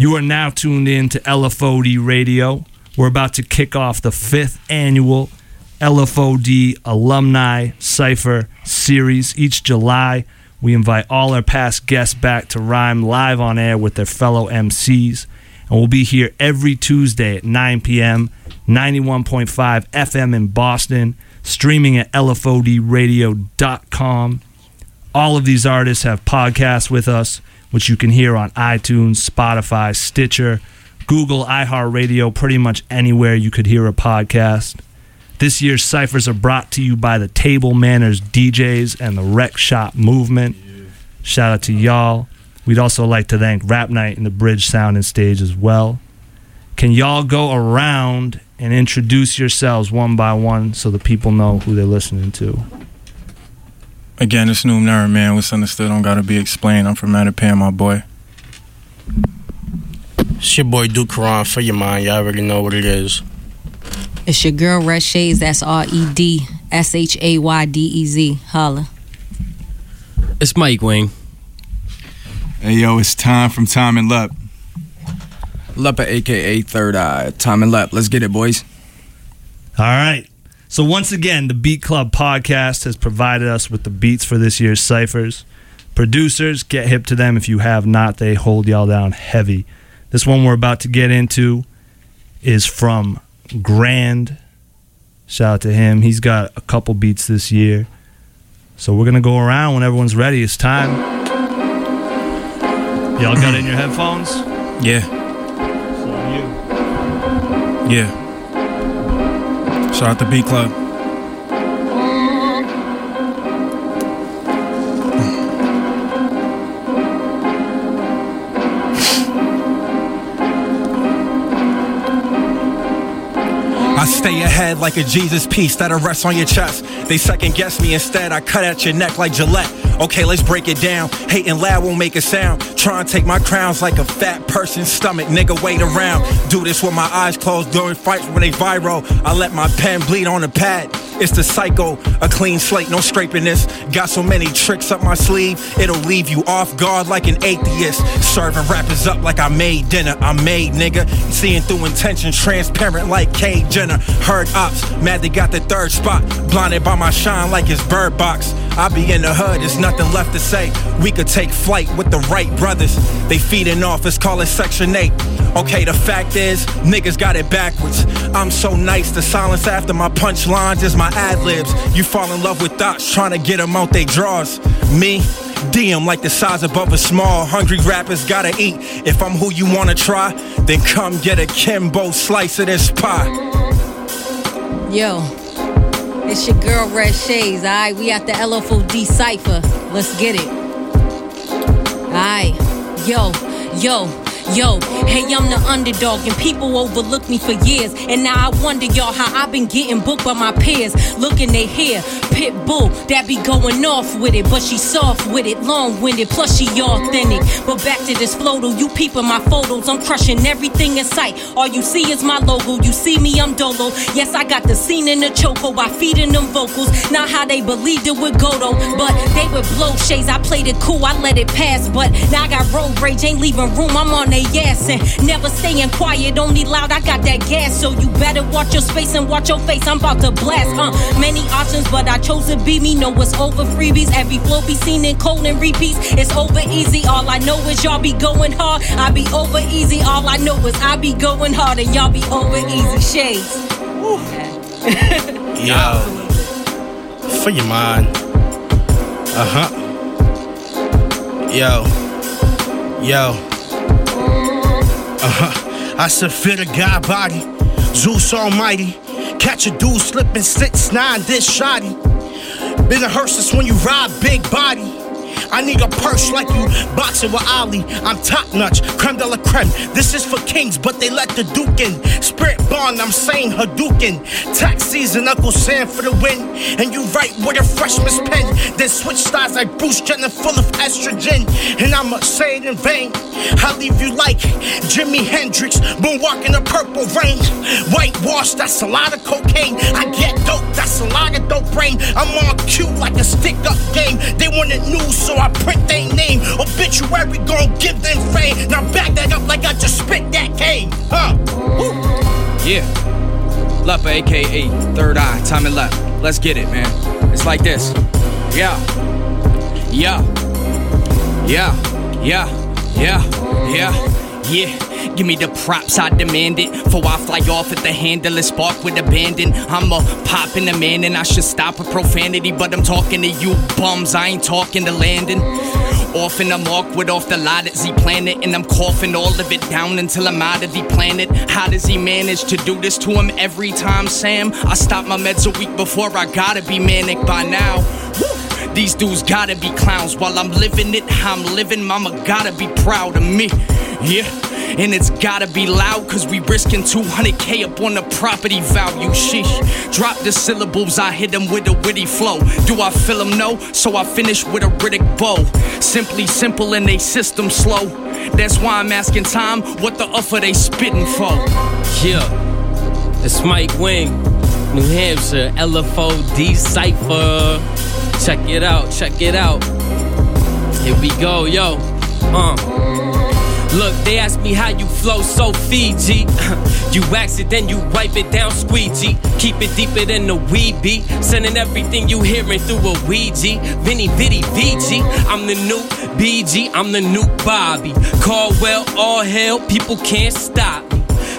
You are now tuned in to LFOD Radio. We're about to kick off the fifth annual LFOD Alumni Cypher Series. Each July, we invite all our past guests back to rhyme live on air with their fellow MCs. And we'll be here every Tuesday at 9 p.m., 91.5 FM in Boston, streaming at LFODradio.com. All of these artists have podcasts with us, which you can hear on iTunes, Spotify, Stitcher, Google, iHeartRadio, pretty much anywhere you could hear a podcast. This year's ciphers are brought to you by the Table Manners DJs and the Wreck Shop Movement. Shout out to y'all. We'd also like to thank Rap Night and the Bridge Sound and Stage as well. Can y'all go around and introduce yourselves one by one so the people know who they're listening to? Again, it's NewmNera, man. What's understood don't gotta be explained. I'm from Mattapan, my boy. It's your boy Du-Karan for your mind. Y'all already know what it is. It's your girl Red Shaydez. That's R E D S H A Y D E Z. Holla. It's Mike Wing. Hey yo, it's time from Time and Lepp. Lepa, aka Third Eye. Time and Lepp. Let's get it, boys. All right. So once again, the Beat Club podcast has provided us with the beats for this year's ciphers. Producers, get hip to them. If you have not, they hold y'all down heavy. This one we're about to get into is from Grand. Shout out to him. He's got a couple beats this year. So we're gonna go around when everyone's ready. It's time. Y'all got it in your headphones? Yeah, So you. yeah. Shout out to B Club. Stay ahead like a Jesus piece that'll rest on your chest. They second guess me instead. I cut at your neck like Gillette. Okay, let's break it down. Hating loud won't make a sound. Try and take my crowns like a fat person's stomach. Nigga, wait around. Do this with my eyes closed during fights when they viral. I let my pen bleed on the pad. It's the psycho, a clean slate, no scraping this. Got so many tricks up my sleeve, it'll leave you off guard like an atheist. Serving rappers up like I made dinner. I made nigga. Seeing through intention, transparent like K. Jenner. Heard ops, mad they got the third spot. Blinded by my shine like it's bird box. I be in the hood, there's nothing left to say. We could take flight with the Wright brothers. They feeding off, let's call it Section 8. Okay, the fact is, niggas got it backwards. I'm so nice, the silence after my punchlines is my ad libs. You fall in love with thoughts, trying to get them out they drawers. Me? DM like the size above a small. Hungry rappers gotta eat. If I'm who you wanna try, then come get a Kimbo slice of this pie. Yo, it's your girl Red Shaydez. All right, we at the LFOD Cypher. Let's get it. All right, yo, yo. Yo, hey, I'm the underdog, and people overlooked me for years. And now I wonder, y'all, how I've been getting booked by my peers. Looking they hear Pit Bull that be going off with it, but she soft with it, long winded, plus she authentic. But back to this flow, though, you peeping my photos, I'm crushing everything in sight. All you see is my logo, you see me, I'm Dolo. Yes, I got the scene in the choco by feeding them vocals. Not how they believed it would go, though, but they would blow shades. I played it cool, I let it pass, but now I got road rage, ain't leaving room, I'm on they ass and never staying quiet, only loud. I got that gas, so you better watch your space and watch your face. I'm about to blast, huh? Many options, but I chose to be me. Know it's over freebies. Every flow be seen in cold and repeats. It's over easy. All I know is y'all be going hard. I be over easy. All I know is I be going hard and y'all be over easy. Shades. Yo, for your mind. Uh huh. Yo, yo. Uh huh. I fear the God body, Zeus Almighty. Catch a dude slipping six nine this shoddy. Been a hearse since when you ride big body. I need a purse like you boxing with Ali. I'm top notch, creme de la creme. This is for kings, but they let the Duke in. Spirit bond, I'm saying Hadouken. Tax season, Uncle Sam for the win. And you write with a freshman's pen. Then switch styles like Bruce Jenner, full of estrogen. And I'ma say it in vain. I leave you like Jimi Hendrix, moonwalking the purple rain. Whitewash, that's a lot of cocaine brain. I'm on cue like a stick up game. They want it new, so I print their name. Obituary gon' give them fame. Now back that up like I just spit that game. Huh? Woo. Yeah. Lepa, aka Third Eye, time and Lepp. Let's get it, man. It's like this. Yeah. Yeah. Yeah. Yeah. Yeah. Yeah. Yeah, give me the props, I demand it. For I fly off at the handle and spark with abandon. I'm a poppin' the man and I should stop with profanity. But I'm talking to you bums, I ain't talking to Landon. Off in the awkward off the lot at Z Planet, and I'm coughing all of it down until I'm out of the planet. How does he manage to do this to him every time, Sam? I stop my meds a week before I gotta be manic by now. These dudes gotta be clowns while I'm living it. I'm living, mama gotta be proud of me. Yeah, and it's gotta be loud, cause we risking 200k up on the property value. Sheesh, drop the syllables, I hit them with a witty flow. Do I feel them? No, so I finish with a Riddick Bowe. Simply simple and they system slow. That's why I'm asking time, what the are they spitting for? Yeah, it's Mike Wing, New Hampshire, LFO Cypher. Check it out, check it out. Here we go, yo. Uh. Look, they ask me how you flow so Fiji. you wax it, then you wipe it down squeegee. Keep it deeper than the weed beat. Sending everything you hearing through a Ouija. Vinny Vitty VG. I'm the new BG, I'm the new Bobby. Caldwell, all hell, people can't stop.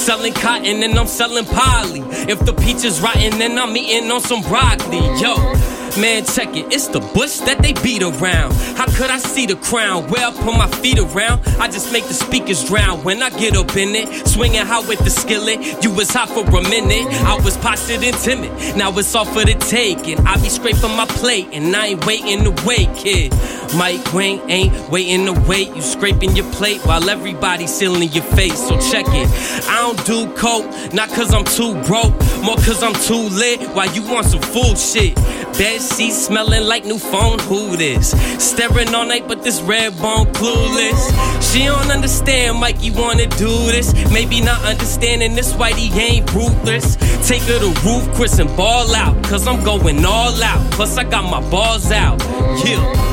Selling cotton and I'm selling poly. If the peach is rotten, then I'm eating on some broccoli. Yo. Man, check it, it's the bush that they beat around. How could I see the crown? Where I put my feet around? I just make the speakers drown when I get up in it. Swinging hot with the skillet. You was hot for a minute. I was postured and timid. Now it's all for the taking. I be scraping my plate and I ain't waiting to wait, kid. Mike Wing ain't waiting to wait. You scraping your plate while everybody's sealing your face. So check it. I don't do coke, not cause I'm too broke, more cause I'm too lit. While you want some fool shit. Bed sheets smelling like new phone. Who this? Staring all night, but this red bone clueless. She don't understand, Mikey wanna do this. Maybe not understanding this whitey ain't ruthless. Take her to roof, Chris, and ball out. Cause I'm going all out. Plus, I got my balls out. Yeah.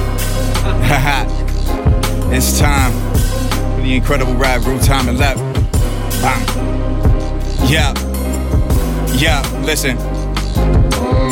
it's time for the incredible rap root time and Lepp. Bang. Yeah. Yeah, listen.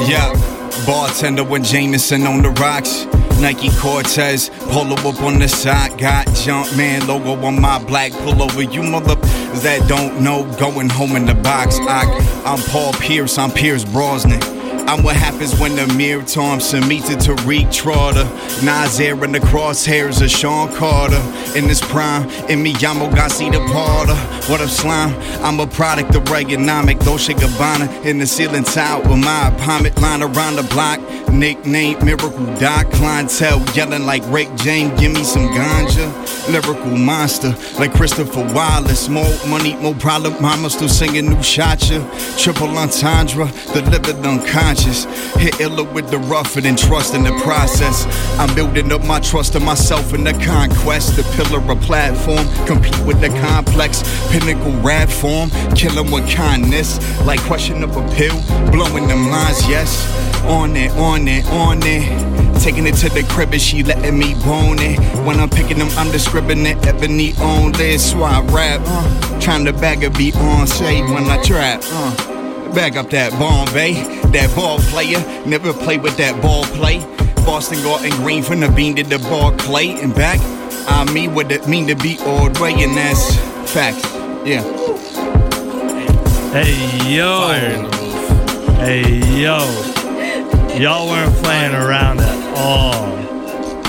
Yeah. Bartender with Jameson on the rocks. Nike Cortez, polo up on the side. Got Jumpman logo on my black pullover. You mother that don't know, going home in the box. I, I'm Paul Pierce, I'm Pierce Brosnan. I'm what happens when the Ahmir Thompson meets a Tariq Trotter. Nasir in the crosshairs of Sean Carter. In this prime, in me, I'm Ogassi the Potter. What up, slime? I'm a product of Reaganomic. Dolce Gabbana in the ceiling tile with my apartment line around the block. Nickname Miracle Doc. Clientele yelling like Rick James, give me some ganja. Lyrical monster like Christopher Wallace. More money, more problem. Mama still singing new shotcha. Triple entendre, delivered unconscious. Hit illa with the rougher and then trust in the process. I'm building up my trust in myself in the conquest. The pillar of platform, compete with the complex. Pinnacle rap form, killing with kindness. Like crushing up a pill, blowing them lines, yes. On it, on it, on it. Taking it to the crib and she letting me bone it. When I'm picking them, I'm describing it. Ebony on this, so I rap. Uh, trying to bag a beat on say when I trap. Uh. Back up that Bombay, eh? that ball player. Never play with that ball play. Boston Garden Green from the bean to the ball clay. And back, I mean what it mean to be all way, and that's facts. Yeah. Hey yo. Hey yo. Y'all weren't playing around at all.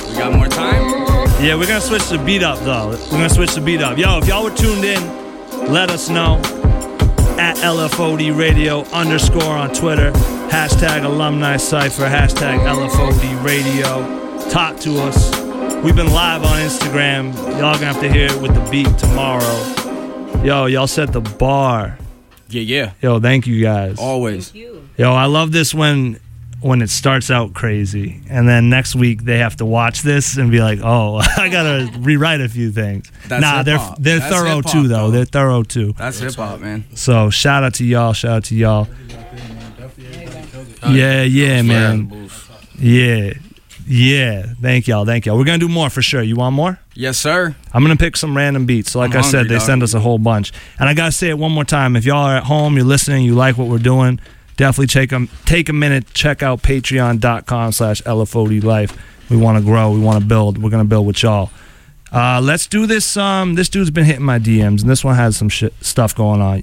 We got more time? Yeah, we're gonna switch the beat up though. We're gonna switch the beat up. Yo, if y'all were tuned in, let us know at LFOD Radio underscore on Twitter. Hashtag alumni cipher, hashtag LFOD Radio. Talk to us. We've been live on Instagram. Y'all gonna have to hear it with the beat tomorrow. Yo, y'all set the bar. Yeah, yeah. Yo, thank you guys. Always. Yo, I love this when when it starts out crazy, and then next week they have to watch this and be like, "Oh, I gotta rewrite a few things." That's nah, they're hip-hop. they're That's thorough hip-hop, too, though. though. They're thorough too. That's hip hop, man. So shout out to y'all. Shout out to y'all. Yeah, yeah, man. Yeah, yeah. Thank y'all. Thank y'all. We're gonna do more for sure. You want more? Yes, sir. I'm gonna pick some random beats. So like I'm I said, hungry, they dog. send us a whole bunch, and I gotta say it one more time. If y'all are at home, you're listening, you like what we're doing, definitely take a take a minute, check out Patreon.com/slash LFOD Life. We want to grow, we want to build. We're gonna build with y'all. Uh, let's do this. Um, this dude's been hitting my DMs, and this one has some shit, stuff going on.